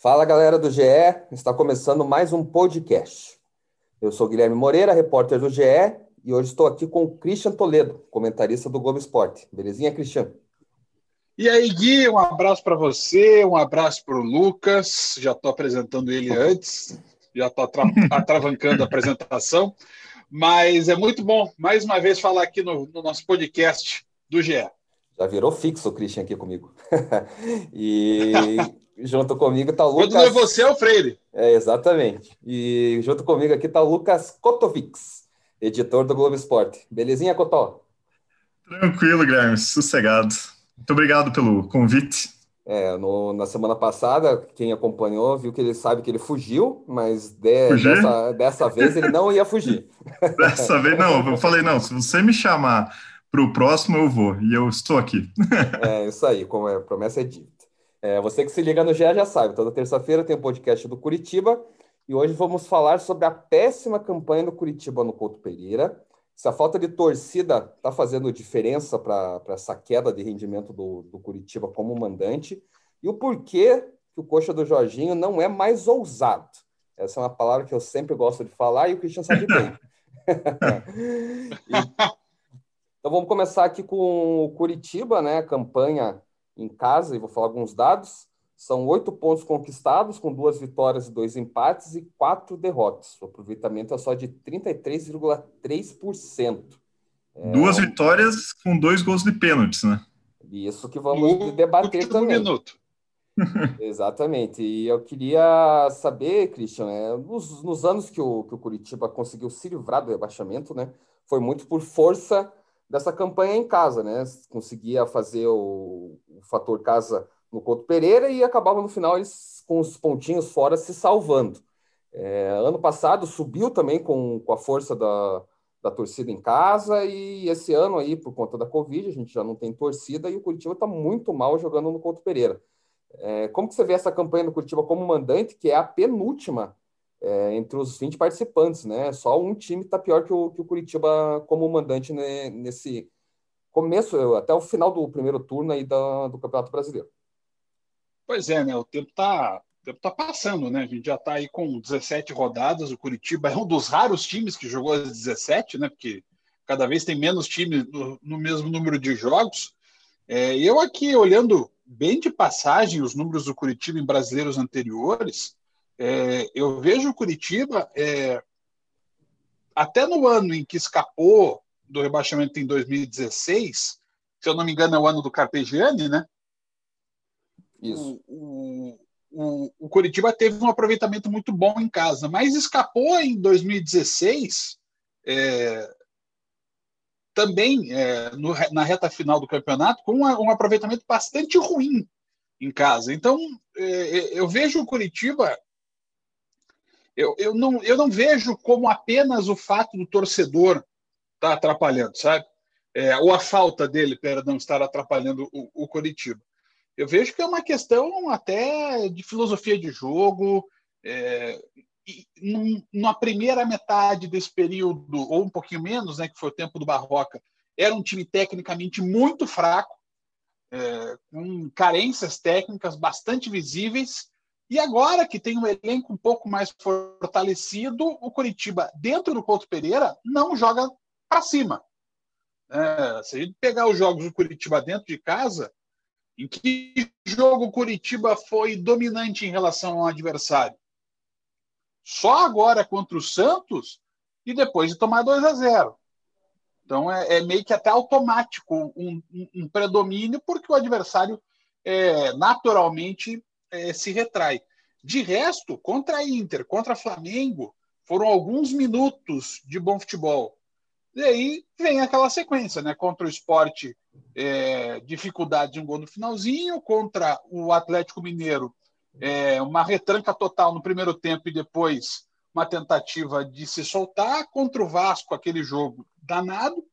Fala galera do GE, está começando mais um podcast. Eu sou Guilherme Moreira, repórter do GE, e hoje estou aqui com o Christian Toledo, comentarista do Globo Esporte. Belezinha, Christian? E aí, Gui, um abraço para você, um abraço para o Lucas. Já estou apresentando ele antes, já estou atravancando a apresentação. Mas é muito bom, mais uma vez, falar aqui no, no nosso podcast do GE. Já virou fixo o Christian aqui comigo. e junto comigo está o Lucas. Quando não é você, é o Freire. É, exatamente. E junto comigo aqui está o Lucas Kotovics, editor do Globo Esporte. Belezinha, Cotó? Tranquilo, Guilherme, sossegado. Muito obrigado pelo convite. É, no, na semana passada, quem acompanhou viu que ele sabe que ele fugiu, mas de, dessa, dessa vez ele não ia fugir. Dessa vez não, eu falei, não, se você me chamar para o próximo, eu vou, e eu estou aqui. É, isso aí, como é, promessa é dita. É, você que se liga no GE já sabe, toda terça-feira tem o um podcast do Curitiba, e hoje vamos falar sobre a péssima campanha do Curitiba no Couto Pereira, se a falta de torcida está fazendo diferença para essa queda de rendimento do, do Curitiba como mandante e o porquê que o coxa do Jorginho não é mais ousado. Essa é uma palavra que eu sempre gosto de falar e o Christian sabe bem. então vamos começar aqui com o Curitiba, né? A campanha em casa, e vou falar alguns dados. São oito pontos conquistados, com duas vitórias e dois empates e quatro derrotas. O aproveitamento é só de 33,3%. É... Duas vitórias com dois gols de pênaltis, né? Isso que vamos no debater também. Minuto. Exatamente. E eu queria saber, Christian, é, nos, nos, anos que o, que o Curitiba conseguiu se livrar do rebaixamento, né? Foi muito por força dessa campanha em casa, né? Conseguia fazer o, o fator casa no Couto Pereira e acabava no final eles com os pontinhos fora se salvando. É, ano passado subiu também com, com a força da, da torcida em casa e esse ano aí, por conta da Covid, a gente já não tem torcida e o Curitiba está muito mal jogando no Couto Pereira. É, como que você vê essa campanha do Curitiba como mandante, que é a penúltima é, entre os 20 participantes, né? Só um time está pior que o, que o Curitiba como mandante né, nesse começo, até o final do primeiro turno aí da, do Campeonato Brasileiro. Pois é, né? O tempo está tá passando, né? A gente já está aí com 17 rodadas. O Curitiba é um dos raros times que jogou as 17, né? Porque cada vez tem menos times no, no mesmo número de jogos. É, eu aqui olhando bem de passagem os números do Curitiba em brasileiros anteriores, é, eu vejo o Curitiba é, até no ano em que escapou do rebaixamento em 2016, se eu não me engano é o ano do Carpegiani, né? Isso. O, o, o Curitiba teve um aproveitamento muito bom em casa, mas escapou em 2016 é, também é, no, na reta final do campeonato com uma, um aproveitamento bastante ruim em casa. Então, é, é eu vejo o Curitiba. Eu, eu, não, eu não vejo como apenas o fato do torcedor estar tá atrapalhando, sabe? É, ou a falta dele, perdão, estar atrapalhando o, o Curitiba. Eu vejo que é uma questão até de filosofia de jogo. É, na primeira metade desse período, ou um pouquinho menos, né, que foi o tempo do Barroca, era um time tecnicamente muito fraco, é, com carências técnicas bastante visíveis. E agora que tem um elenco um pouco mais fortalecido, o Curitiba, dentro do Couto Pereira, não joga para cima. É, se a gente pegar os jogos do Curitiba dentro de casa, em que jogo o Curitiba foi dominante em relação ao adversário? Só agora contra o Santos e depois de tomar 2 a 0. Então é, é meio que até automático um, um, um predomínio, porque o adversário é, naturalmente é, se retrai. De resto, contra Inter, contra Flamengo, foram alguns minutos de bom futebol. E aí vem aquela sequência, né? Contra o esporte, é, dificuldade de um gol no finalzinho, contra o Atlético Mineiro, é, uma retranca total no primeiro tempo e depois uma tentativa de se soltar, contra o Vasco, aquele jogo danado,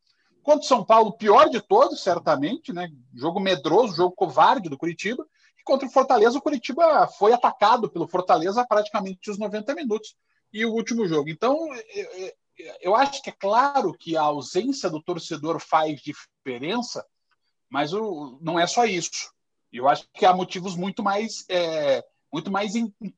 contra o São Paulo, pior de todos, certamente, né? Jogo medroso, jogo covarde do Curitiba, contra o Fortaleza, o Curitiba foi atacado pelo Fortaleza praticamente os 90 minutos e o último jogo. Então, é, é, eu acho que é claro que a ausência do torcedor faz diferença, mas o, não é só isso. Eu acho que há motivos muito mais é, muito mais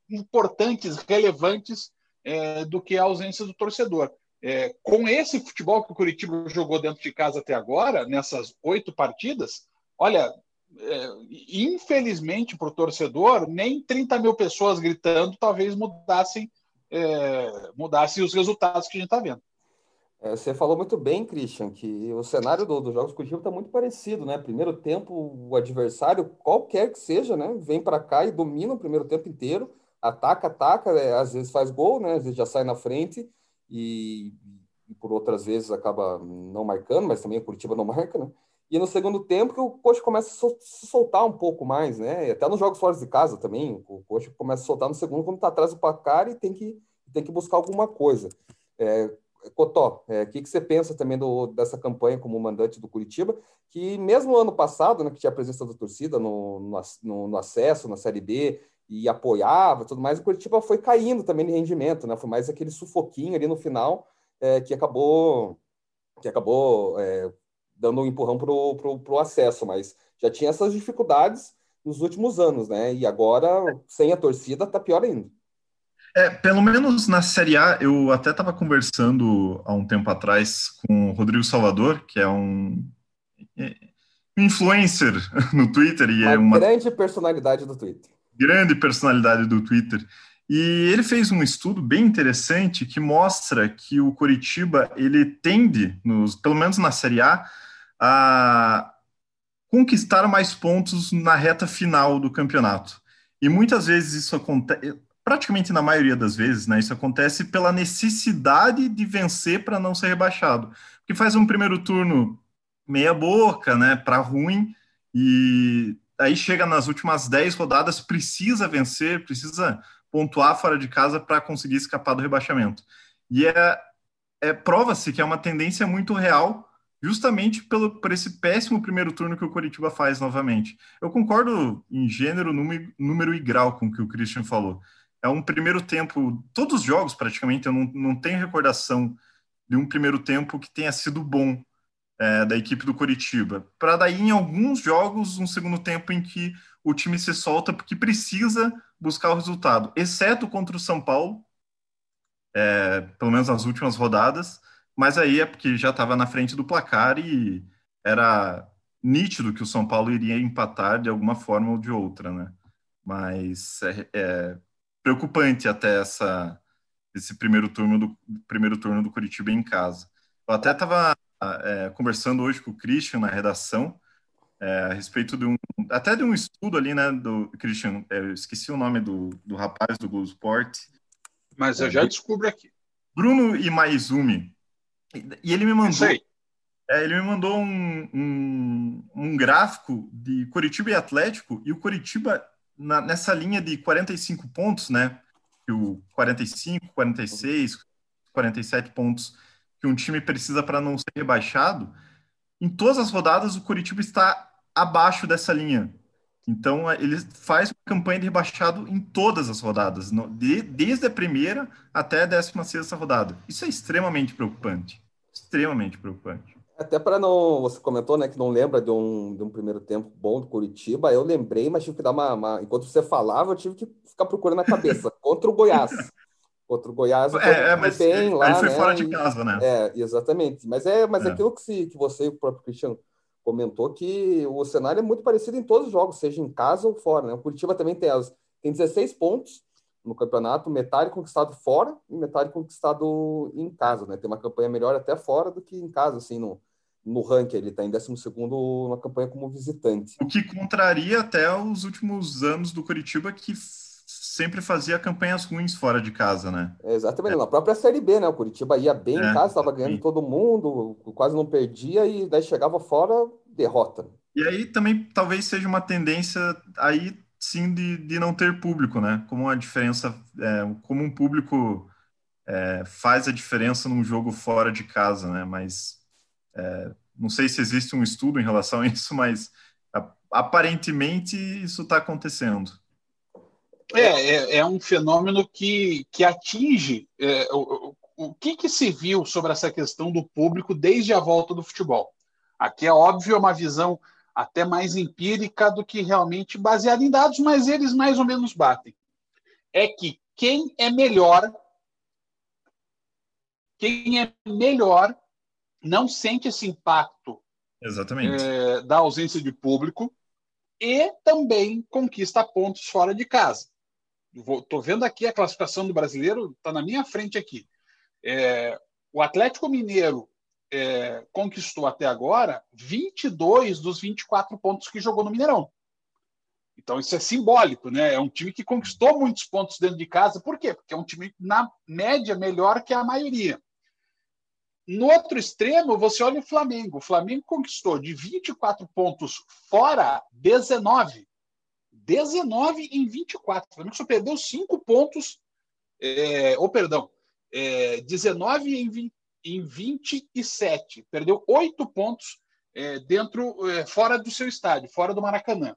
importantes, relevantes é, do que a ausência do torcedor. É, com esse futebol que o Curitiba jogou dentro de casa até agora, nessas oito partidas, olha, é, infelizmente para o torcedor, nem 30 mil pessoas gritando talvez mudassem, é, mudassem os resultados que a gente está vendo. É, você falou muito bem, Christian, que o cenário dos do Jogos Curitiba está muito parecido, né? Primeiro tempo, o adversário, qualquer que seja, né, vem para cá e domina o primeiro tempo inteiro, ataca, ataca, é, às vezes faz gol, né? Às vezes já sai na frente e, e por outras vezes acaba não marcando, mas também o Curitiba não marca, né? E no segundo tempo que o coach começa a se soltar um pouco mais, né? E até nos jogos fora de casa também, o coach começa a soltar no segundo quando está atrás do placar e tem que, tem que buscar alguma coisa. É, Cotó, o é, que, que você pensa também do, dessa campanha como mandante do Curitiba, que mesmo ano passado, né, que tinha a presença da torcida no, no, no acesso, na Série B, e apoiava tudo mais, o Curitiba foi caindo também de rendimento, né? Foi mais aquele sufoquinho ali no final é, que acabou que acabou é, dando um empurrão para o acesso, mas já tinha essas dificuldades nos últimos anos, né? E agora, sem a torcida, tá pior ainda. É, pelo menos na Série A, eu até estava conversando há um tempo atrás com o Rodrigo Salvador, que é um é, influencer no Twitter. E uma, é uma grande personalidade do Twitter. Grande personalidade do Twitter. E ele fez um estudo bem interessante que mostra que o Coritiba ele tende, nos, pelo menos na Série A, a conquistar mais pontos na reta final do campeonato. E muitas vezes isso acontece, praticamente na maioria das vezes, né, isso acontece pela necessidade de vencer para não ser rebaixado. Porque faz um primeiro turno meia boca, né, para ruim, e aí chega nas últimas 10 rodadas, precisa vencer, precisa pontuar fora de casa para conseguir escapar do rebaixamento. E é, é prova-se que é uma tendência muito real justamente pelo, por esse péssimo primeiro turno que o Coritiba faz novamente. Eu concordo em gênero, número, número e grau com o que o Christian falou. É um primeiro tempo, todos os jogos praticamente, eu não, não tenho recordação de um primeiro tempo que tenha sido bom é, da equipe do Coritiba. Para daí, em alguns jogos, um segundo tempo em que o time se solta porque precisa buscar o resultado, exceto contra o São Paulo, é, pelo menos nas últimas rodadas, mas aí é porque já estava na frente do placar e era nítido que o São Paulo iria empatar de alguma forma ou de outra, né? Mas é, é preocupante até essa esse primeiro turno do primeiro turno do Curitiba em casa. Eu até estava é, conversando hoje com o Christian na redação é, a respeito de um até de um estudo ali, né, do Christian. É, eu esqueci o nome do, do rapaz do Globo Sport. Mas eu é, já descubro aqui. Bruno Imaizumi. E ele me mandou. É, ele me mandou um, um, um, gráfico de Curitiba e Atlético, e o Curitiba, na, nessa linha de 45 pontos, né? O 45, 46, 47 pontos que um time precisa para não ser rebaixado, em todas as rodadas o Curitiba está abaixo dessa linha. Então, ele faz uma campanha de rebaixado em todas as rodadas, de, desde a primeira até a 16 rodada. Isso é extremamente preocupante. Extremamente preocupante. Até para não. Você comentou, né, que não lembra de um, de um primeiro tempo bom do Curitiba. Eu lembrei, mas tive que dar uma, uma. Enquanto você falava, eu tive que ficar procurando a cabeça. Contra o Goiás. Contra o Goiás, é, é, mas bem lá. Aí foi né? fora de casa, né? É, exatamente. Mas é, mas é. aquilo que, se, que você e o próprio Cristiano comentou que o cenário é muito parecido em todos os jogos, seja em casa ou fora. Né? O Curitiba também tem, as, tem 16 pontos no campeonato, metade conquistado fora e metade conquistado em casa. Né? Tem uma campanha melhor até fora do que em casa, assim, no, no ranking. Ele está em 12 na campanha como visitante. O que contraria até os últimos anos do Curitiba, que sempre fazia campanhas ruins fora de casa, né? É, exatamente, é. na própria Série B, né? O Curitiba ia bem é, em casa, estava ganhando todo mundo, quase não perdia e daí chegava fora, derrota. E aí também talvez seja uma tendência aí sim de, de não ter público, né? Como a diferença, é, como um público é, faz a diferença num jogo fora de casa, né? Mas é, não sei se existe um estudo em relação a isso, mas aparentemente isso está acontecendo. É, é, é, um fenômeno que, que atinge é, o, o que, que se viu sobre essa questão do público desde a volta do futebol. Aqui é óbvio é uma visão até mais empírica do que realmente baseada em dados, mas eles mais ou menos batem. é que quem é melhor, quem é melhor, não sente esse impacto Exatamente. É, da ausência de público e também conquista pontos fora de casa. Estou vendo aqui a classificação do brasileiro, está na minha frente aqui. É, o Atlético Mineiro é, conquistou até agora 22 dos 24 pontos que jogou no Mineirão. Então isso é simbólico, né? É um time que conquistou muitos pontos dentro de casa. Por quê? Porque é um time, na média, melhor que a maioria. No outro extremo, você olha o Flamengo. O Flamengo conquistou de 24 pontos fora 19. 19 em 24. O Flamengo só perdeu 5 pontos. É, ou, perdão, é, 19 em, 20, em 27. Perdeu 8 pontos é, dentro, é, fora do seu estádio, fora do Maracanã.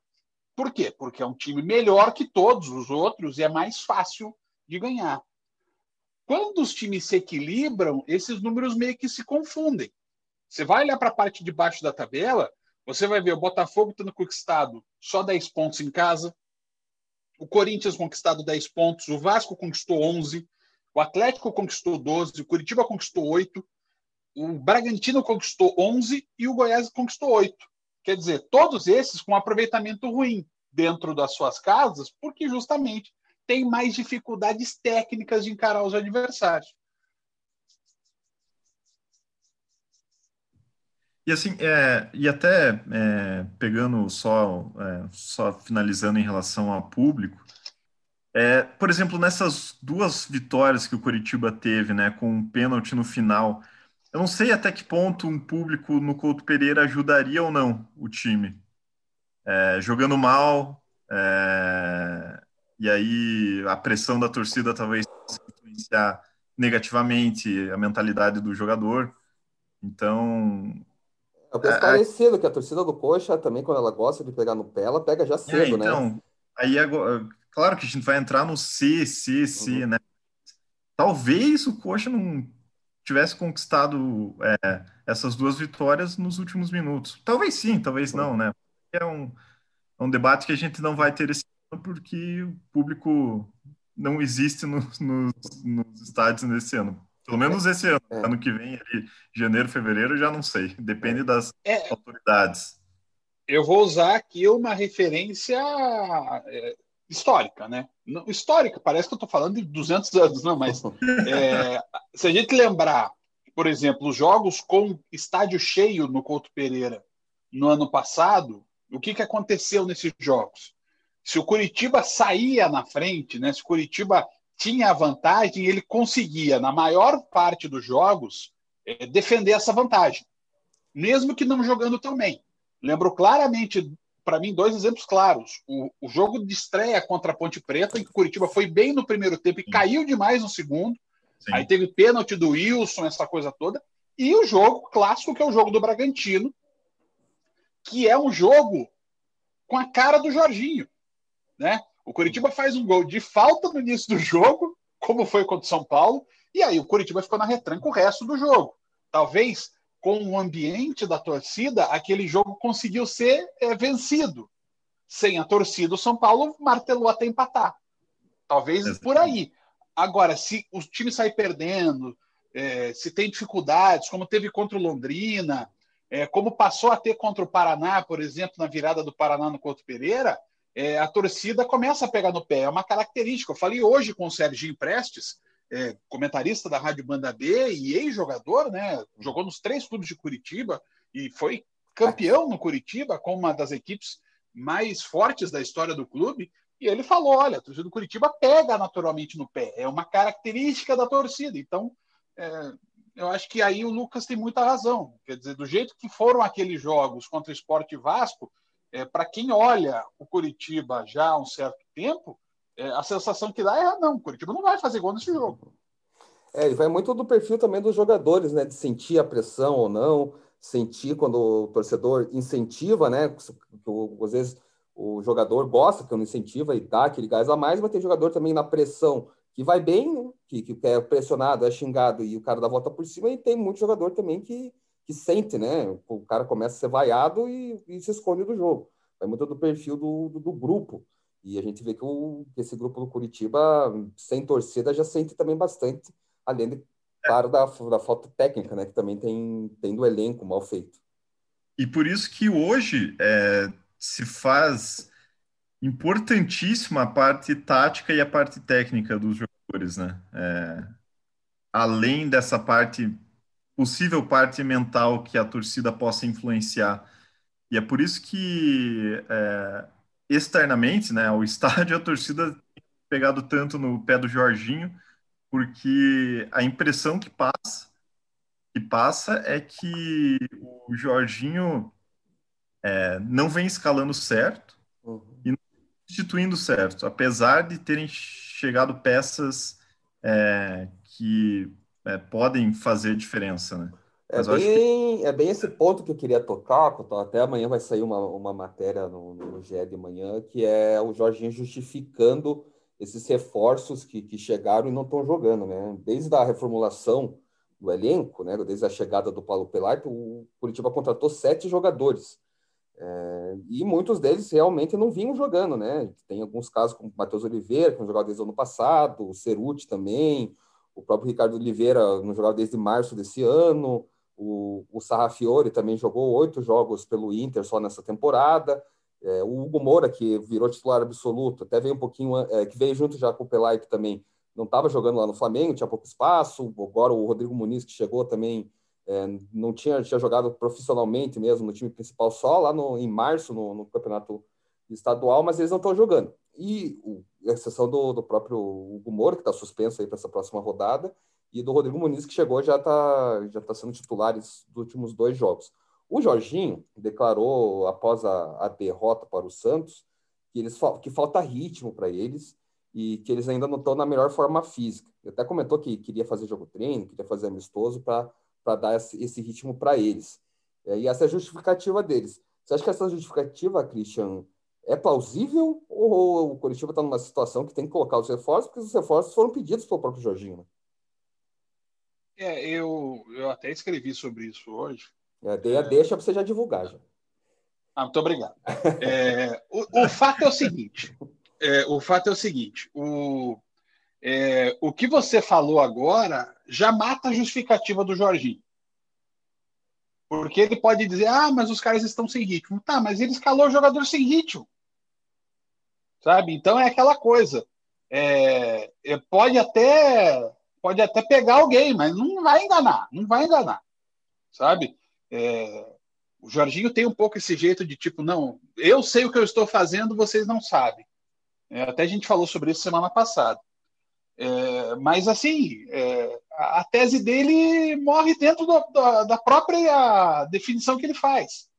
Por quê? Porque é um time melhor que todos os outros e é mais fácil de ganhar. Quando os times se equilibram, esses números meio que se confundem. Você vai olhar para a parte de baixo da tabela, você vai ver o Botafogo tendo conquistado só 10 pontos em casa, o Corinthians conquistado 10 pontos, o Vasco conquistou 11, o Atlético conquistou 12, o Curitiba conquistou 8, o Bragantino conquistou 11 e o Goiás conquistou 8. Quer dizer, todos esses com aproveitamento ruim dentro das suas casas, porque justamente tem mais dificuldades técnicas de encarar os adversários. E assim, é, e até é, pegando só, é, só finalizando em relação ao público, é, por exemplo, nessas duas vitórias que o Curitiba teve, né, com um pênalti no final, eu não sei até que ponto um público no Couto Pereira ajudaria ou não o time. É, jogando mal, é, e aí a pressão da torcida talvez influenciar negativamente a mentalidade do jogador. Então. É o esclarecido, que a torcida do Coxa também, quando ela gosta de pegar no pé, ela pega já cedo, é, então, né? Então, aí agora, claro que a gente vai entrar no C, C, C, uhum. né? Talvez o Coxa não tivesse conquistado é, essas duas vitórias nos últimos minutos. Talvez sim, talvez não, né? É um, é um debate que a gente não vai ter esse porque o público não existe nos, nos, nos estádios nesse ano. Pelo menos esse ano. É. Ano que vem, ali, janeiro, fevereiro, já não sei. Depende das é. autoridades. Eu vou usar aqui uma referência é, histórica, né? Não, histórica, parece que eu estou falando de 200 anos, não, mas é, se a gente lembrar, por exemplo, os jogos com estádio cheio no Couto Pereira no ano passado, o que, que aconteceu nesses jogos? se o Curitiba saía na frente, né, se o Curitiba tinha a vantagem, ele conseguia, na maior parte dos jogos, é, defender essa vantagem, mesmo que não jogando tão bem. Lembro claramente, para mim, dois exemplos claros. O, o, jogo de estreia contra a Ponte Preta, em que o Curitiba foi bem no primeiro tempo e caiu demais no segundo. Sim. Aí teve pênalti do Wilson, essa coisa toda. E o jogo clássico, que é o jogo do Bragantino, que é um jogo com a cara do Jorginho. Né? O Curitiba faz um gol de falta no início do jogo, como foi contra o São Paulo, e aí o Curitiba ficou na retranca o resto do jogo. Talvez com o ambiente da torcida, aquele jogo conseguiu ser é, vencido. Sem a torcida, o São Paulo martelou até empatar. Talvez por aí. Agora, se o time sair perdendo, é, se tem dificuldades, como teve contra o Londrina, é, como passou a ter contra o Paraná, por exemplo, na virada do Paraná no Couto Pereira, é, a torcida começa a pegar no pé. É uma característica. Eu falei hoje com o Serginho Prestes, é, comentarista da Rádio Banda B e ex-jogador, né? Jogou nos três clubes de Curitiba e foi campeão no Curitiba com uma das equipes mais fortes da história do clube. E ele falou: olha, a torcida do Curitiba pega naturalmente no pé. É uma característica da torcida. Então, é, eu acho que aí o Lucas tem muita razão. Quer dizer, do jeito que foram aqueles jogos contra Esporte Vasco, é, para quem olha o Curitiba já há um certo tempo, é, a sensação que dá é: não, o Curitiba não vai fazer gol nesse jogo. É, e vai muito do perfil também dos jogadores, né? De sentir a pressão ou não, sentir quando o torcedor incentiva, né? Às vezes o jogador gosta que não incentiva e dá aquele gás a mais, mas tem jogador também na pressão que vai bem, né? que, que é pressionado, é xingado e o cara dá volta por cima, e tem muito jogador também que, que sente, né? O cara começa a ser vaiado e, e se esconde do jogo. É muito do perfil do, do, do, grupo. E a gente vê que, o, esse grupo do Curitiba, sem torcida, já sente também bastante, além de, claro, da, da falta técnica, né? Que também tem, tem do elenco mal feito. E por isso que hoje é, se faz importantíssima a parte tática e a parte técnica dos jogadores, né? É, além dessa parte, possível parte mental que a torcida possa influenciar. E é por isso que é, externamente, né, o estádio, a torcida tem pegado tanto no pé do Jorginho, porque a impressão que passa, que passa é que o Jorginho é, não vem escalando certo uhum. e não substituindo certo, apesar de terem chegado peças é, que é, podem fazer diferença, né? É bem, que... é bem esse ponto que eu queria tocar, até amanhã vai sair uma, uma matéria no, no GE de manhã, que é o Jorginho justificando esses reforços que, que chegaram e não estão jogando, né? Desde a reformulação do elenco, né? Desde a chegada do Paulo Pelaito, o Curitiba contratou sete jogadores. É, e muitos deles realmente não vinham jogando, né? Tem alguns casos como o Matheus Oliveira, que não jogava desde o ano passado, o Ceruti também, o próprio Ricardo Oliveira não jogava desde março desse ano, o, o Sarrafiore também jogou oito jogos pelo Inter só nessa temporada. É, o Hugo Moura, que virou titular absoluto, até veio um pouquinho, é, que veio junto já com o Pelaito também, não estava jogando lá no Flamengo, tinha pouco espaço. Agora o Rodrigo Muniz, que chegou também, é, não tinha, tinha jogado profissionalmente mesmo no time principal só lá no, em março, no, no campeonato estadual, mas eles não estão jogando. E o, a exceção do, do próprio Hugo Moura, que está suspenso aí para essa próxima rodada, e do Rodrigo Muniz, que chegou já está já tá sendo titulares dos últimos dois jogos. O Jorginho declarou, após a, a derrota para o Santos, que, eles, que falta ritmo para eles e que eles ainda não estão na melhor forma física. Ele até comentou que queria fazer jogo treino, queria fazer amistoso para dar esse, esse ritmo para eles. É, e essa é a justificativa deles. Você acha que essa justificativa, Christian, é plausível ou o Curitiba está numa situação que tem que colocar os reforços, porque os reforços foram pedidos pelo próprio Jorginho? Né? É, eu, eu até escrevi sobre isso hoje. É, dei a deixa para você já divulgar. Já. Ah, muito obrigado. É, o, o, fato é o seguinte: é, o fato é o seguinte, o, é, o que você falou agora já mata a justificativa do Jorginho. Porque ele pode dizer, ah, mas os caras estão sem ritmo. Tá, mas ele escalou o jogador sem ritmo. Sabe? Então é aquela coisa. É, é pode até pode até pegar alguém, mas não vai enganar, não vai enganar, sabe? É, o Jorginho tem um pouco esse jeito de tipo, não, eu sei o que eu estou fazendo, vocês não sabem. É, até a gente falou sobre isso semana passada. É, mas assim, a, tese dele morre dentro do, do, da própria definição que ele faz.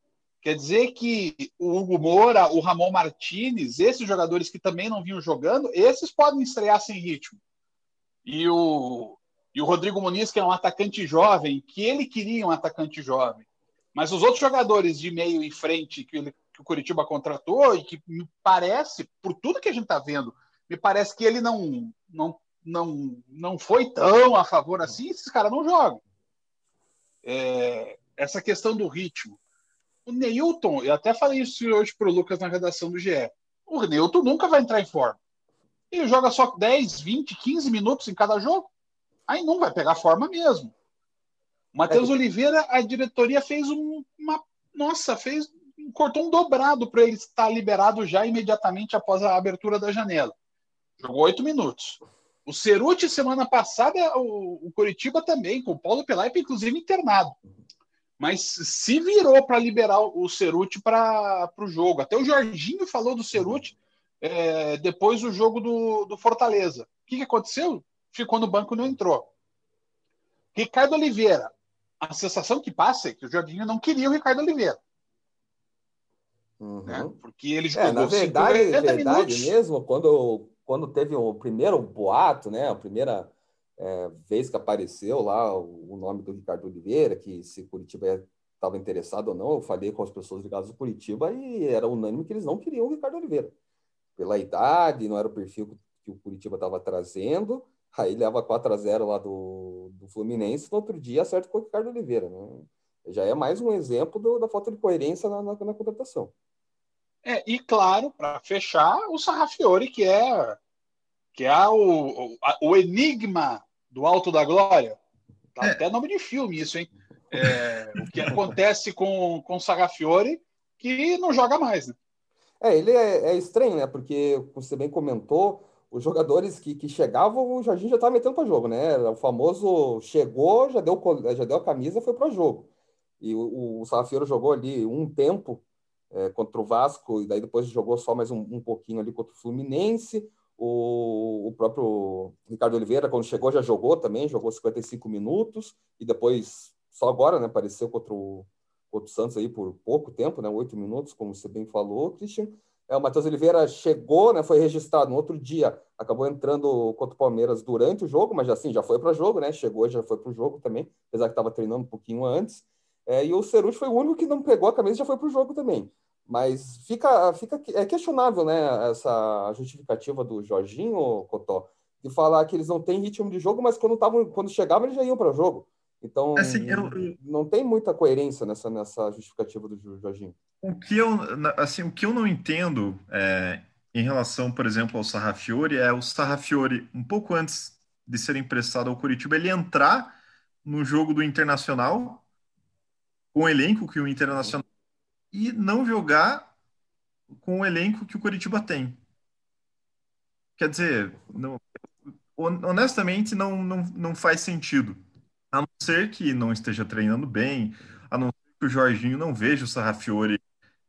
Quer dizer que o Hugo Moura, o Ramon Martinez, esses jogadores que também não vinham jogando, esses podem estrear sem ritmo e o, e o Rodrigo Muniz, que é um atacante jovem, que ele queria um atacante jovem. Mas os outros jogadores de meio e frente que, ele, que o Curitiba contratou, e que me parece, por tudo que a gente está vendo, me parece que ele não, não, não, não foi tão a favor assim, esses caras não jogam. É, essa questão do ritmo. O Neilton, eu até falei isso hoje para o Lucas na redação do GE. O Neilton nunca vai entrar em forma. Ele joga só 10, 20, 15 minutos em cada jogo. Aí não vai pegar forma mesmo. Matheus é. Oliveira, a diretoria fez um, uma. Nossa, fez. Cortou um dobrado para ele estar liberado já imediatamente após a abertura da janela. Jogou oito minutos. O Ceruti, semana passada, o, o Curitiba também, com o Paulo Pelaipe, inclusive internado. Mas se virou para liberar o Ceruti para o jogo. Até o Jorginho falou do Ceruti é, depois do jogo do, do Fortaleza. O que, que aconteceu? Ficou no banco e não entrou. Ricardo Oliveira. A sensação que passa é que o Jorginho não queria o Ricardo Oliveira. Uhum. Né? Porque ele jogou é, na verdade, verdade minutos. mesmo, quando, quando teve o primeiro boato, né, a primeira é, vez que apareceu lá o, o, nome do Ricardo Oliveira, que se Curitiba estava interessado ou não, eu falei com as pessoas ligadas do Curitiba e era unânime que eles não queriam o Ricardo Oliveira pela idade, não era o perfil que o Curitiba estava trazendo. Aí leva 4 a 0 lá do, do Fluminense, no outro dia acerta com o Ricardo Oliveira. Né? Já é mais um exemplo do, da falta de coerência na, na, na contratação. É, e claro, para fechar, o Sarrafiore, que é que é o, o, o enigma do Alto da Glória. Tá é. até nome de filme isso, hein? É, o que acontece com, com o Sarrafiore, que não joga mais, né? É, ele é, é, estranho, né? Porque você bem comentou, os jogadores que, que chegavam, o Jorginho já estava metendo para jogo, né? O famoso chegou, já deu, já deu a camisa, foi para o jogo. E o, o Sarrafiore jogou ali um tempo é, contra o Vasco, e daí depois jogou só mais um, um pouquinho ali contra o Fluminense. O, o, próprio Ricardo Oliveira, quando chegou, já jogou também, jogou 55 minutos, e depois, só agora, né, apareceu contra o, contra o Santos aí por pouco tempo, né, 8 minutos, como você bem falou, Christian. É, o Matheus Oliveira chegou, né, foi registrado no outro dia, acabou entrando contra o Palmeiras durante o jogo, mas assim, já foi para o jogo, né, chegou, já foi para o jogo também, apesar que estava treinando um pouquinho antes. É, e o Ceruti foi o único que não pegou a camisa e já foi para o jogo também. Mas fica, fica é questionável, né, essa justificativa do Jorginho Cotó de falar que eles não têm ritmo de jogo, mas quando tavam, quando chegavam eles já iam para o jogo. Então assim, eu, não tem muita coerência nessa nessa justificativa do Jorginho. O que eu assim o que eu não entendo é, em relação, por exemplo, ao Sarrafiore é o Sarrafiore um pouco antes de ser emprestado ao Curitiba ele entrar no jogo do Internacional com o elenco que o Internacional e não jogar com o elenco que o Curitiba tem. Quer dizer, não, honestamente não, não, não faz sentido. A não ser que não esteja treinando bem, a não ser que o Jorginho não veja o Sarrafiore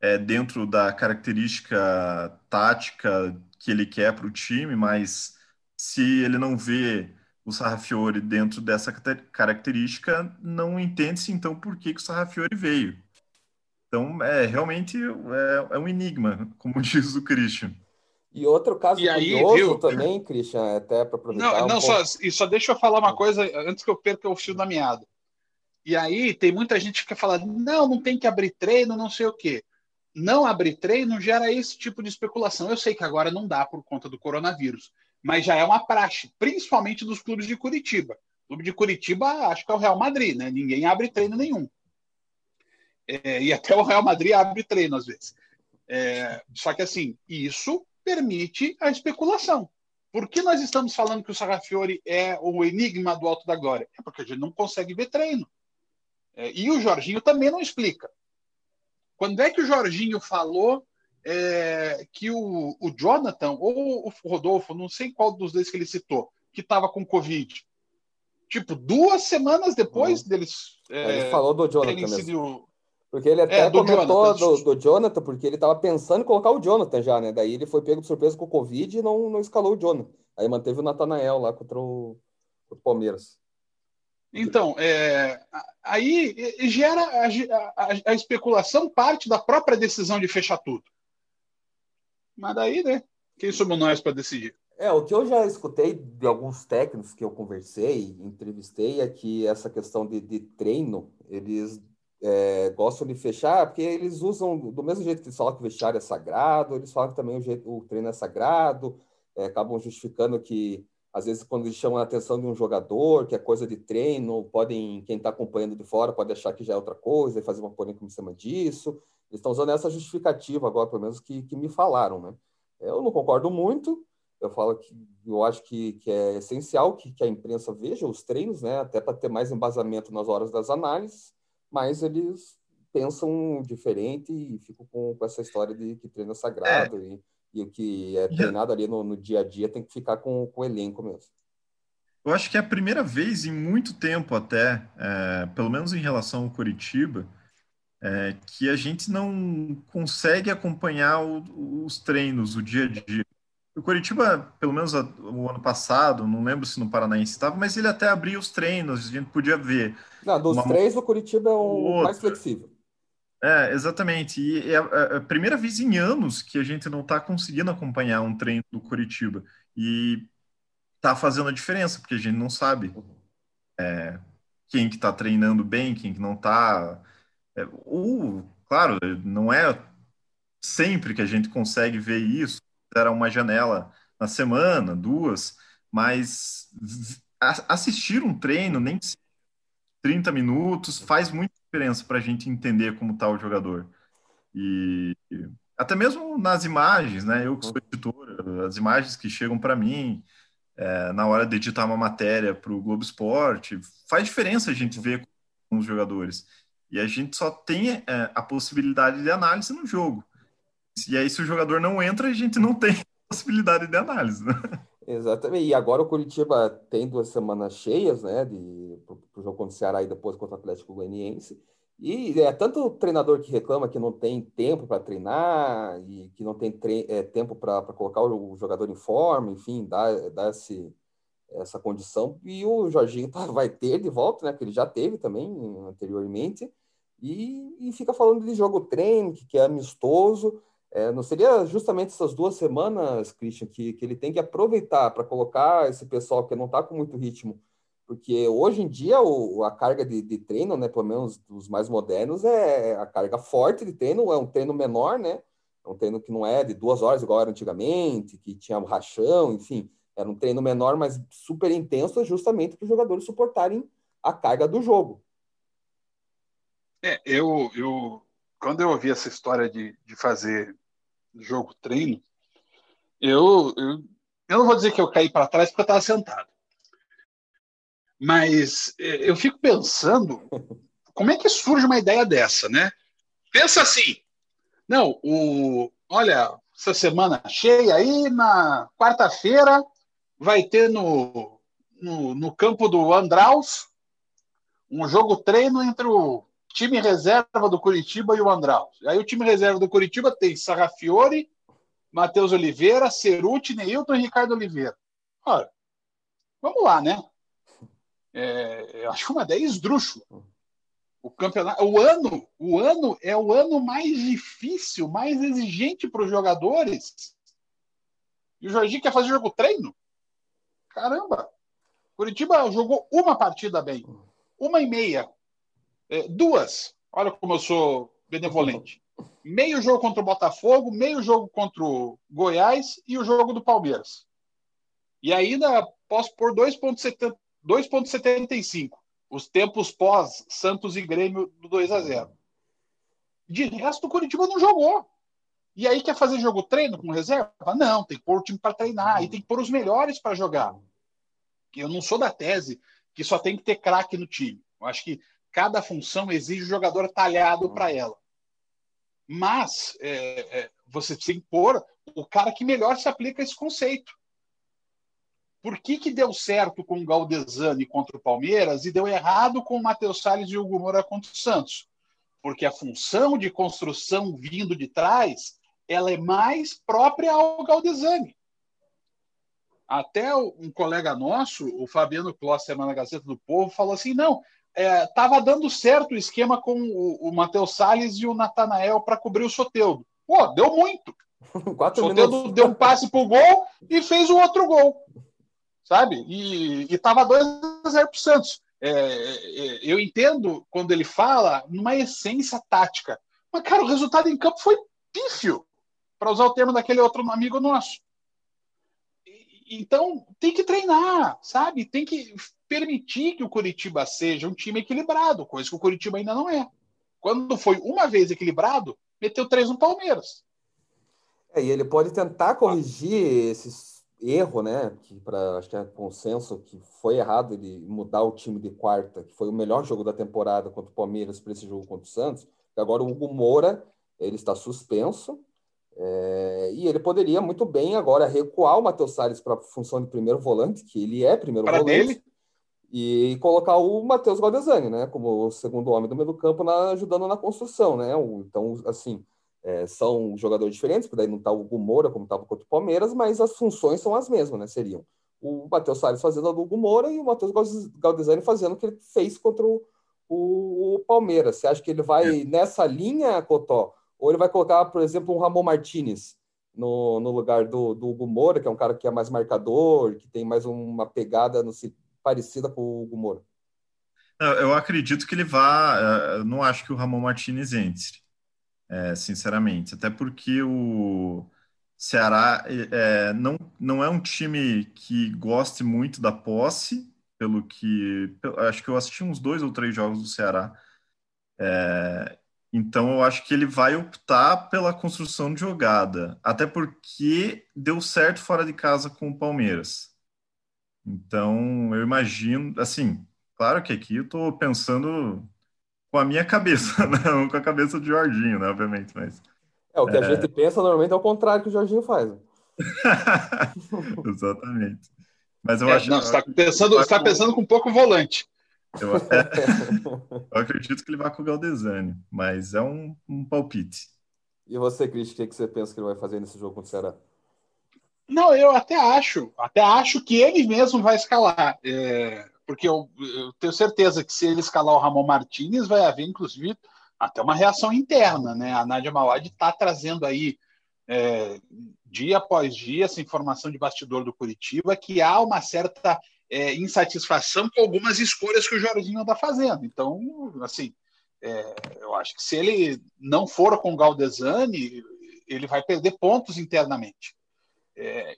é, dentro da característica tática que ele quer para o time, mas se ele não vê o Sarrafiore dentro dessa característica, não entende-se então por que, que o Sarrafiore veio. Então, é realmente é, é um enigma, como diz o Christian. E outro caso e aí, curioso viu? também, Christian, até para aproveitar. Não, um não só, e só deixa eu falar uma coisa antes que eu perca o fio da meada. E aí tem muita gente que quer falar, não, não tem que abrir treino, não sei o quê. Não abrir treino gera esse tipo de especulação. Eu sei que agora não dá por conta do coronavírus, mas já é uma praxe, principalmente dos clubes de Curitiba. O clube de Curitiba, acho que é o Real Madrid, né? Ninguém abre treino nenhum. É, e até o Real Madrid abre treino às vezes. É, só que assim, isso permite a especulação. Por que nós estamos falando que o Sarrafiore é o enigma do Alto da Glória? É porque a gente não consegue ver treino. É, e o Jorginho também não explica. Quando é que o Jorginho falou é, que o, o, Jonathan ou o Rodolfo, não sei qual dos dois que ele citou, que estava com Covid? Tipo, duas semanas depois uhum. deles. É, ele falou do Jonathan mesmo. Sido, porque ele até é, do comentou Jonathan. Do, do, Jonathan, porque ele estava pensando em colocar o Jonathan já, né? Daí ele foi pego de surpresa com o Covid e não, não escalou o Jonathan. Aí manteve o Natanael lá contra o, contra o Palmeiras. Então, é, aí gera a, a, a, especulação parte da própria decisão de fechar tudo. Mas daí, né? Quem somos nós para decidir? É, o que eu já escutei de alguns técnicos que eu conversei, entrevistei, é que essa questão de, de treino, eles é, gostam de fechar, porque eles usam, do mesmo jeito que eles falam que o vestiário é sagrado, eles falam que também o, jeito, o treino é sagrado, é, acabam justificando que, às vezes, quando eles chamam a atenção de um jogador, que é coisa de treino, podem, quem está acompanhando de fora pode achar que já é outra coisa e fazer uma polêmica em cima disso. Eles estão usando essa justificativa agora, pelo menos, que, que me falaram, né? Eu não concordo muito, eu falo que eu acho que, que é essencial que, que a imprensa veja os treinos, né? Até para ter mais embasamento nas horas das análises mas eles pensam diferente e ficam com, com essa história de que treino é sagrado é. E, e, o que é treinado ali no, no, dia a dia tem que ficar com, com o elenco mesmo. Eu acho que é a primeira vez em muito tempo até, é, pelo menos em relação ao Curitiba, é, que a gente não consegue acompanhar o, os treinos, o dia a dia. O Curitiba, pelo menos o ano passado, não lembro se no Paranaense estava, mas ele até abria os treinos, a gente podia ver. Não, dos uma... três, o Curitiba é o mais flexível. É, exatamente. E é, é a primeira vez em anos que a gente não está conseguindo acompanhar um treino do Curitiba. E está fazendo a diferença, porque a gente não sabe é, quem que está treinando bem, quem que não está. É, ou, claro, não é sempre que a gente consegue ver isso era uma janela na semana, duas, mas assistir um treino, nem 30 minutos, faz muita diferença para a gente entender como está o jogador. E até mesmo nas imagens, né? Eu que sou editor, as imagens que chegam para mim é, na hora de editar uma matéria para o Globo Esporte, faz diferença a gente ver com os jogadores. E a gente só tem é, a possibilidade de análise no jogo. E aí, se o jogador não entra, a gente não tem possibilidade de análise. Né? Exatamente. E agora o Curitiba tem duas semanas cheias, né? De, para o jogo contra o Ceará e depois contra o Atlético Goianiense. E é tanto o treinador que reclama que não tem tempo para treinar e que não tem é, tempo para colocar o jogador em forma, enfim, dar, dar esse, essa condição. E o Jorginho tá, vai ter de volta, né? Que ele já teve também anteriormente. E, e fica falando de jogo treino, que, que é amistoso. É, não seria justamente essas duas semanas, Christian, que, que ele tem que aproveitar para colocar esse pessoal que não está com muito ritmo porque hoje em dia o, a carga de, de, treino, né, pelo menos dos mais modernos, é a carga forte de treino, é um treino menor, né? É um treino que não é de duas horas igual era antigamente, que tinha um rachão, enfim, era um treino menor, mas super intenso, justamente para os jogadores suportarem a carga do jogo. É, eu, eu quando eu ouvi essa história de, de fazer jogo treino, eu, eu, eu não vou dizer que eu caí para trás porque eu estava sentado. Mas é, eu fico pensando como é que surge uma ideia dessa, né? Pensa assim, não, o, olha, essa semana cheia aí, na quarta-feira vai ter no, no, no, campo do Andraus um jogo treino entre o time reserva do Curitiba e o Andraus. Aí o time reserva do Curitiba tem Sarrafiore, Matheus Oliveira, Ceruti, Neilton e Ricardo Oliveira. Vamos lá, né? É, eu acho uma ideia esdrúxula. O campeonato, o ano, o ano é o ano mais difícil, mais exigente para os jogadores. E o Jorginho quer fazer jogo treino? Caramba! Curitiba jogou uma partida bem, uma e meia, duas. Olha como eu sou benevolente. Meio jogo contra o Botafogo, meio jogo contra o Goiás e o jogo do Palmeiras. E ainda posso pôr 2,70 2,75. Os tempos pós Santos e Grêmio do 2 a 0 De resto, o Curitiba não jogou. E aí quer fazer jogo treino com reserva? Não, tem que pôr o time para treinar e tem que pôr os melhores para jogar. Eu não sou da tese que só tem que ter craque no time. Eu acho que cada função exige o jogador talhado para ela. Mas é, é, você tem que pôr o cara que melhor se aplica a esse conceito. Por que, que deu certo com o Galdesani contra o Palmeiras e deu errado com o Matheus Salles e o Hugo Moura contra o Santos? Porque a função de construção vindo de trás ela é mais própria ao Galdesani. Até um colega nosso, o Fabiano Kloss, semana na Gazeta do Povo, falou assim: não, estava é, dando certo o esquema com o, o Matheus Salles e o Natanael para cobrir o Soteudo. Pô, deu muito. Quatro Soteudo minutos. deu um passe pro gol e fez o outro gol sabe? E estava 2 a 0 para o Santos. É, é, eu entendo quando ele fala numa essência tática. Mas, cara, o resultado em campo foi pífio, para usar o termo daquele outro amigo nosso. Então, tem que treinar, sabe? Tem que permitir que o Curitiba seja um time equilibrado, coisa que o Curitiba ainda não é. Quando foi uma vez equilibrado, meteu três no Palmeiras. É, e ele pode tentar corrigir esses erro, né? Que para acho que é consenso que foi errado ele mudar o time de quarta, que foi o melhor jogo da temporada contra o Palmeiras para esse jogo contra o Santos. Agora o Hugo Moura ele está suspenso é, e ele poderia muito bem agora recuar o Matheus Salles para a função de primeiro volante, que ele é primeiro para volante. Dele? E colocar o Matheus Galdesani, né, como o segundo homem do meio do campo, na, ajudando na construção, né? Então, assim, é, são jogadores diferentes, porque daí não está o Hugo Moura como estava contra o Palmeiras, mas as funções são as mesmas, né? Seriam o Matheus Salles fazendo a do Hugo Moura e o Matheus Galdesani fazendo o que ele fez contra o, o, o, Palmeiras. Você acha que ele vai é. nessa linha, Cotó? Ou ele vai colocar, por exemplo, um Ramon Martinez no, no lugar do, do Hugo Moura, que é um cara que é mais marcador, que tem mais uma pegada no, parecida com o Hugo Moura? Eu acredito que ele vá. Eh, não acho que o Ramon Martinez entre é, sinceramente. Até porque o Ceará é, não, não é um time que goste muito da posse, pelo que. Acho que eu assisti uns dois ou três jogos do Ceará. É, Então eu acho que ele vai optar pela construção de jogada, até porque deu certo fora de casa com o Palmeiras. Então eu imagino, assim, claro que aqui eu estou pensando com a minha cabeça, não com a cabeça do Jorginho, né, obviamente, mas é o que é... a gente pensa normalmente é o contrário que o Jorginho faz. Exatamente. Mas eu é, acho. Não, você está pensando, você tá pensando com pouco volante. Eu, é, eu acredito que ele vai com o Galdesani, mas é um, um palpite. E você, Cris, o que, que você pensa que ele vai fazer nesse jogo contra o Ceará? Não, eu até acho, até acho que ele mesmo vai escalar. É, porque eu, eu, tenho certeza que se ele escalar o Ramon Martinez, vai haver, inclusive, até uma reação interna, né? A Nádia Mawad está trazendo aí é, dia após dia essa informação de bastidor do Curitiba que há uma certa é, insatisfação com algumas escolhas que o Jorginho está fazendo. Então, assim, é, eu acho que se ele não for com o Galdesani, ele vai perder pontos internamente. É,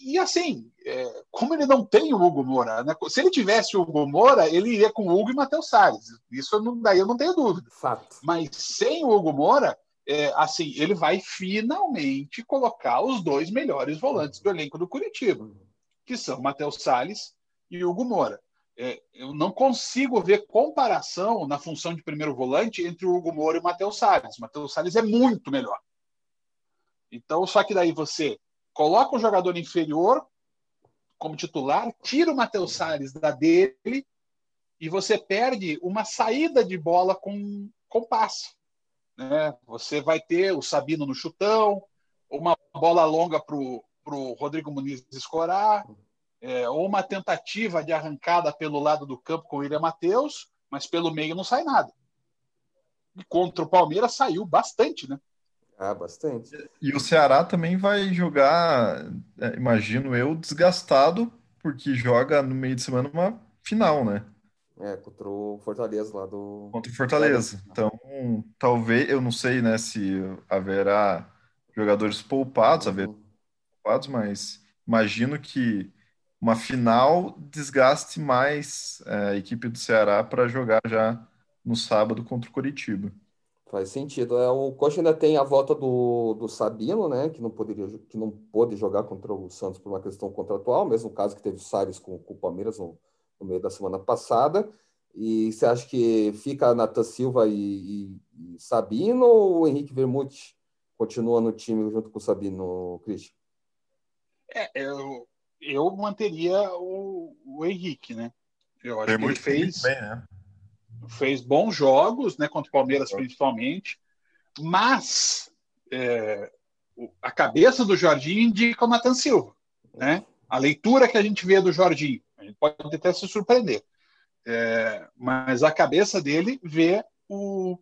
e assim, é, como ele não tem o Hugo Moura, né? se ele tivesse o Hugo Moura, ele iria com o Hugo e Matheus Salles. Isso não, daí eu não tenho dúvida. Fato. Mas sem o Hugo Moura, é, assim, ele vai finalmente colocar os dois melhores volantes do elenco do Curitiba, que são Matheus Salles e Hugo Moura. É, eu não consigo ver comparação na função de primeiro volante entre o Hugo Moura e o Matheus Salles. O Matheus Salles é muito melhor. Então, só que daí você coloca um jogador inferior como titular, tira o Matheus Salles da dele e você perde uma saída de bola com, com passe. Né? Você vai ter o Sabino no chutão, uma bola longa para o Rodrigo Muniz escorar, é, ou uma tentativa de arrancada pelo lado do campo com o William Matheus, mas pelo meio não sai nada. E contra o Palmeiras saiu bastante, né? Ah, bastante. E o Ceará também vai jogar, é, imagino eu, desgastado, porque joga no meio de semana uma final, né? É, contra o Fortaleza lá do. Contra o Fortaleza. Então, talvez, eu não sei, né, se haverá jogadores poupados, uhum. haver poupados, mas imagino que uma final desgaste mais é, a equipe do Ceará para jogar já no sábado contra o Coritiba. Faz sentido. É, o Coxa ainda tem a volta do, do Sabino, né? Que não poderia, que não pôde jogar contra o Santos por uma questão contratual, mesmo caso que teve o Salles com, com o Palmeiras no, no, meio da semana passada. E você acha que fica Natan Silva e, e, e, Sabino ou o Henrique Vermute continua no time junto com o Sabino, Cristian? É, eu, eu manteria o, o Henrique, né? Eu acho que ele fez. Bem, né? fez bons jogos, né, contra o Palmeiras principalmente, mas é, a cabeça do Jorginho indica o Nathan Silva, né? A leitura que a gente vê do Jorginho, a gente pode até se surpreender, é, mas a cabeça dele vê o,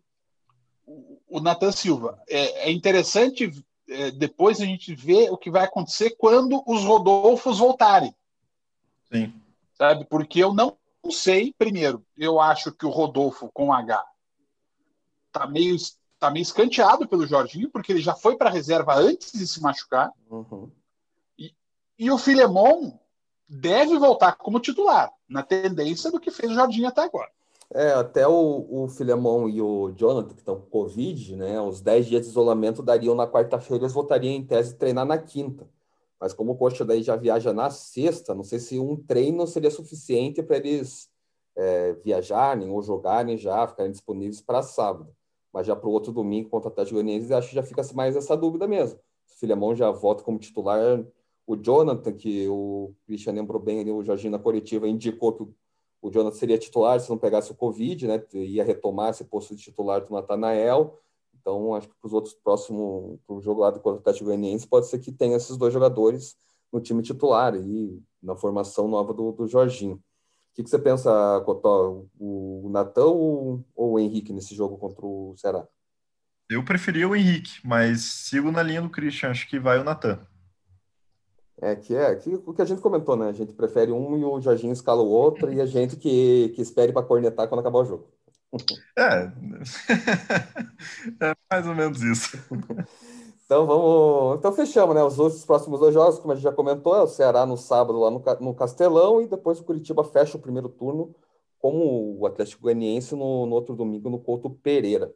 o, o Nathan Silva. É, é interessante é, depois a gente ver o que vai acontecer quando os Rodolfos voltarem. Sim. Sabe? Porque eu não sei, primeiro, eu acho que o Rodolfo com H tá meio, tá meio escanteado pelo Jorginho, porque ele já foi para a reserva antes de se machucar. Uhum. E, e o Filemon deve voltar como titular, na tendência do que fez o Jorginho até agora. É, até o, o Filemon e o Jonathan, que estão com Covid, né? Os 10 dias de isolamento dariam na quarta-feira, eles voltariam em tese treinar na quinta. Mas como o Coxa daí já viaja na sexta, não sei se um treino seria suficiente para eles é, viajarem ou jogarem já, ficarem disponíveis para sábado. Mas já para o outro domingo contra o Atlético acho que já fica mais essa dúvida mesmo. O Filemão já volta como titular. O Jonathan, que o Christian lembrou bem ali, o Jorginho na coletiva indicou que o Jonathan seria titular se não pegasse o Covid, né? Ia retomar esse posto de titular do Natanael. Então, acho que para os outros próximos, para o jogo lá do o Atlético Goianiense, pode ser que tenha esses dois jogadores no time titular e na formação nova do, do Jorginho. O que, que você pensa, Cotó? O Natan ou, ou o Henrique nesse jogo contra o Ceará? Eu preferia o Henrique, mas sigo na linha do Christian, acho que vai o Natan. É, que é que, o que a gente comentou, né? A gente prefere um e o Jorginho escala o outro, e a gente que, que espere para cornetar quando acabar o jogo. É. é mais ou menos isso. Então vamos. Então fechamos, né? Os outros próximos dois jogos, como a gente já comentou, é o Ceará no sábado lá no, no Castelão e depois o Curitiba fecha o primeiro turno com o Atlético Goianiense no, no outro domingo no Couto Pereira.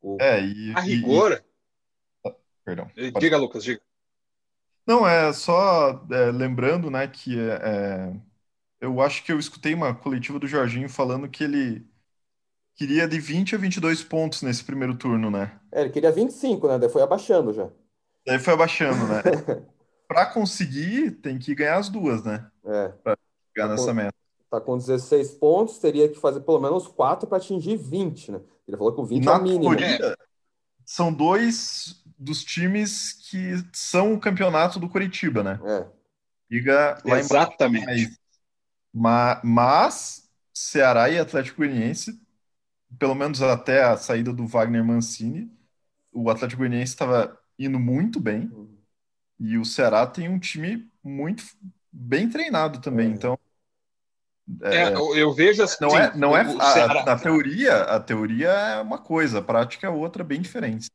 O... É, e, a rigor. E... Ah, perdão. Diga, Lucas, diga. Não, é só é, lembrando, né, que é, é, eu acho que eu escutei uma coletiva do Jorginho falando que ele queria de 20 a 22 pontos nesse primeiro turno, né? É, ele queria 25, né? Daí foi abaixando já. Daí foi abaixando, né? Para conseguir, tem que ganhar as duas, né? É. Pra chegar tá nessa com, meta. Tá com 16 pontos, teria que fazer pelo menos 4 para atingir 20, né? Ele falou que o 20 Na é o mínimo. Teoria, são dois dos times que são o campeonato do Curitiba, né? É. Liga lá Exatamente. Mas, mas Ceará e Atlético Goianiense, pelo menos até a saída do Wagner Mancini, o Atlético Goianiense estava indo muito bem. Uhum. E o Ceará tem um time muito bem treinado também. É. Então, é, é, eu vejo assim. Não é, não é a, na teoria, a teoria é uma coisa, a prática é outra, bem diferente.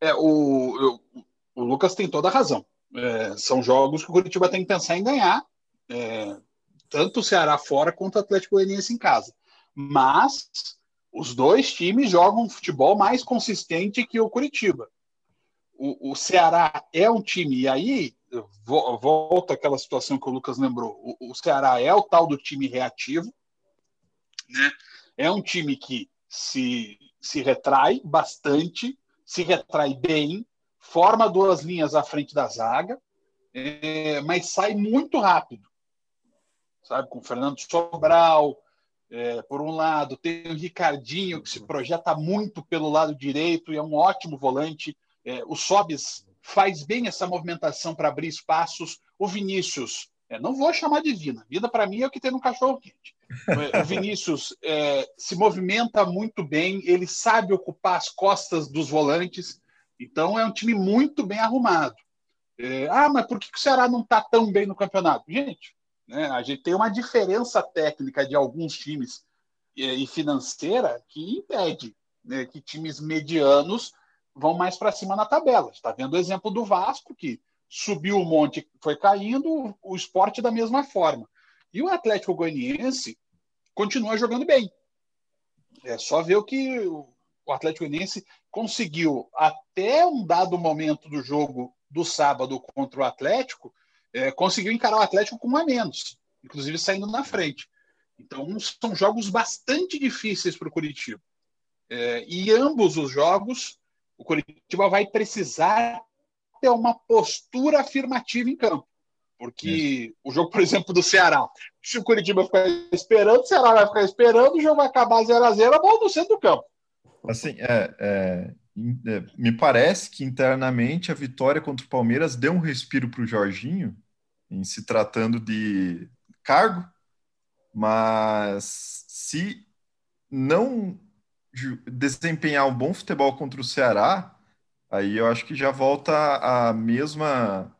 É, o, o Lucas tem toda a razão. É, são jogos que o Curitiba tem que pensar em ganhar, é, tanto o Ceará fora quanto o Atlético Goianiense em casa. Mas os dois times jogam um futebol mais consistente que o Curitiba. O, o Ceará é um time, e aí volta aquela situação que o Lucas lembrou. O, o Ceará é o tal do time reativo, né? É um time que se, se retrai bastante, se retrai bem, forma duas linhas à frente da zaga, é, mas sai muito rápido. Sabe, com o Fernando Sobral, é, por um lado, tem o Ricardinho, que se projeta muito pelo lado direito e é um ótimo volante. É, o Sobis faz bem essa movimentação para abrir espaços. O Vinícius, é, não vou chamar de Vina, vida para mim é o que tem no cachorro quente. É, o Vinícius é, se movimenta muito bem, ele sabe ocupar as costas dos volantes, então é um time muito bem arrumado. É, ah, mas por que o Ceará não está tão bem no campeonato? Gente, né, a gente tem uma diferença técnica de alguns times é, e financeira que impede né, que times medianos vão mais para cima na tabela. Está vendo o exemplo do Vasco, que subiu o monte, foi caindo, o esporte da mesma forma. E o Atlético Goianiense continua jogando bem. É só ver o que o Atlético Goianiense conseguiu, até um dado momento do jogo do sábado contra o Atlético, é, conseguiu encarar o Atlético com um a menos, inclusive saindo na frente. Então, são jogos bastante difíceis para o Curitiba. É, e ambos os jogos o Curitiba vai precisar ter uma postura afirmativa em campo. Porque Isso. o jogo, por exemplo, do Ceará, se o Curitiba ficar esperando, o Ceará vai ficar esperando, o jogo vai acabar 0x0, a bola no centro do campo. Assim, é, é, é, me parece que internamente a vitória contra o Palmeiras deu um respiro para o Jorginho, em se tratando de cargo, mas se não desempenhar um bom futebol contra o Ceará, aí eu acho que já volta à mesma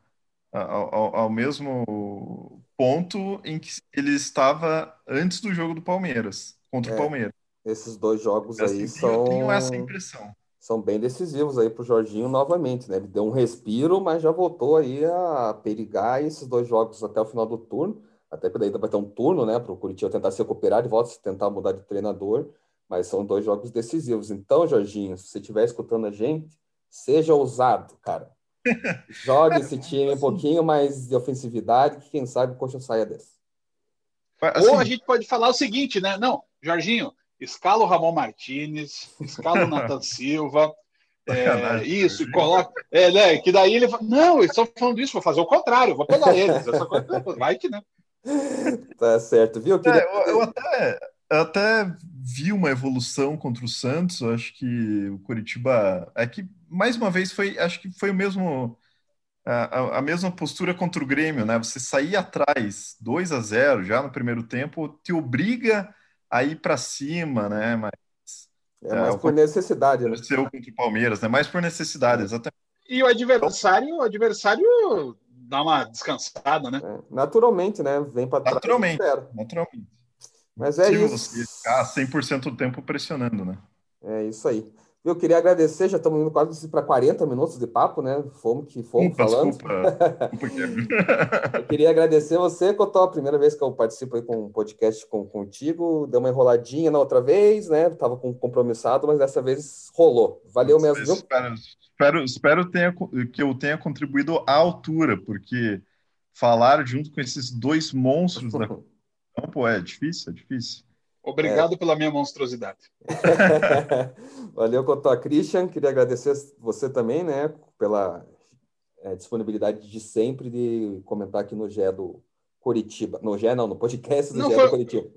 ao, ao, mesmo ponto em que ele estava antes do jogo do Palmeiras, contra é, o Palmeiras. Esses dois jogos eu aí são. Eu tenho essa impressão. São bem decisivos aí para o Jorginho novamente, né? Ele deu um respiro, mas já voltou aí a perigar esses dois jogos até o final do turno. Até que daí vai ter um turno, né? Para o Curitiba tentar se recuperar de volta, tentar mudar de treinador mas são dois jogos decisivos. Então, Jorginho, se você estiver escutando a gente, seja ousado, cara. Jogue esse time um pouquinho mais de ofensividade, que quem sabe o Coxa saia dessa. Assim, Ou a gente pode falar o seguinte, né? Não, Jorginho, escala o Ramon Martinez, escala o Nathan Silva, é, isso, coloca. É, né, que daí ele fala, não, eles estão falando isso, vou fazer o contrário, vou pegar eles. Essa coisa, vai que, né? Tá certo, viu? Eu, queria... é, eu, eu até eu até vi uma evolução contra o Santos. Eu acho que o Curitiba é que mais uma vez foi, acho que foi o mesmo a, a, mesma postura contra o Grêmio, né? Você sair atrás 2 a 0 já no primeiro tempo te obriga a ir para cima, né? Mas é mais é, por necessidade, né? Seu contra o Palmeiras, né? Mais por necessidade, é. exatamente. E o adversário, o adversário dá uma descansada, né? É, naturalmente, né? Vem para trás. Naturalmente. Naturalmente. Mas é isso. Você ficar 100% do tempo pressionando, né? É isso aí. Eu queria agradecer, já estamos indo quase para 40 minutos de papo, né? Fomos que fomos Opa, falando. Desculpa. eu queria agradecer você, Cotó, a primeira vez que eu participo aí com um podcast com, contigo. Deu uma enroladinha na outra vez, né? Estava com compromissado, mas dessa vez rolou. Valeu mesmo. Espero, espero, espero tenha, que eu tenha contribuído à altura, porque falar junto com esses dois monstros da campo é difícil, é difícil. Obrigado é. pela minha monstruosidade. Valeu, Cotó. Christian, queria agradecer você também, né, pela é, disponibilidade de sempre de comentar aqui no GE do Curitiba. No GE não, no podcast do não, GE foi, do Curitiba.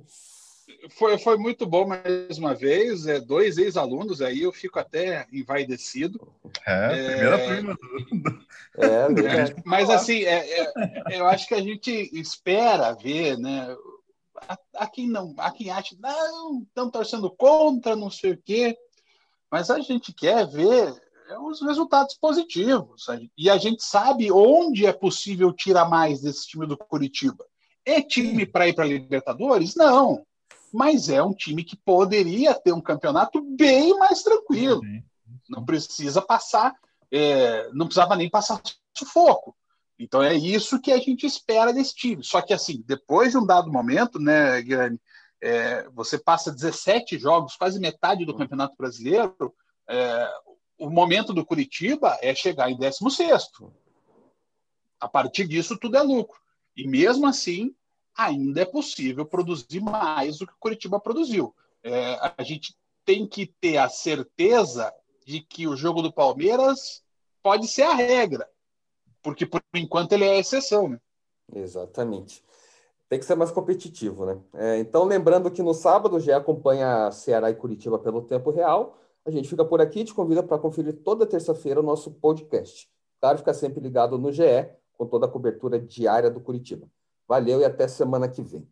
Foi, foi muito bom mais uma vez, é, dois ex-alunos aí, eu fico até envaidecido. É, primeira é, prima. É, é, mas assim, é, é, eu acho que a gente espera ver, né, a, quem não, a quem acha, não, estão torcendo contra, não sei o quê. Mas a gente quer ver é, os resultados positivos. E a gente sabe onde é possível tirar mais desse time do Curitiba. É time para ir para a Libertadores? Não. Mas é um time que poderia ter um campeonato bem mais tranquilo. Não precisa passar, é, não precisava nem passar sufoco. Então é isso que a gente espera desse time. Só que assim, depois de um dado momento, né, Guilherme, é, você passa 17 jogos, quase metade do Campeonato Brasileiro, é, o momento do Curitiba é chegar em 16 A partir disso, tudo é lucro. E mesmo assim, ainda é possível produzir mais do que o Curitiba produziu. É, a gente tem que ter a certeza de que o jogo do Palmeiras pode ser a regra porque por enquanto ele é a exceção, né? Exatamente. Tem que ser mais competitivo, né? É, então, lembrando que no sábado já acompanha Ceará e Curitiba pelo tempo real. A gente fica por aqui e te convida para conferir toda terça-feira o nosso podcast. Claro, fica sempre ligado no GE, com toda a cobertura diária do Curitiba. Valeu e até semana que vem.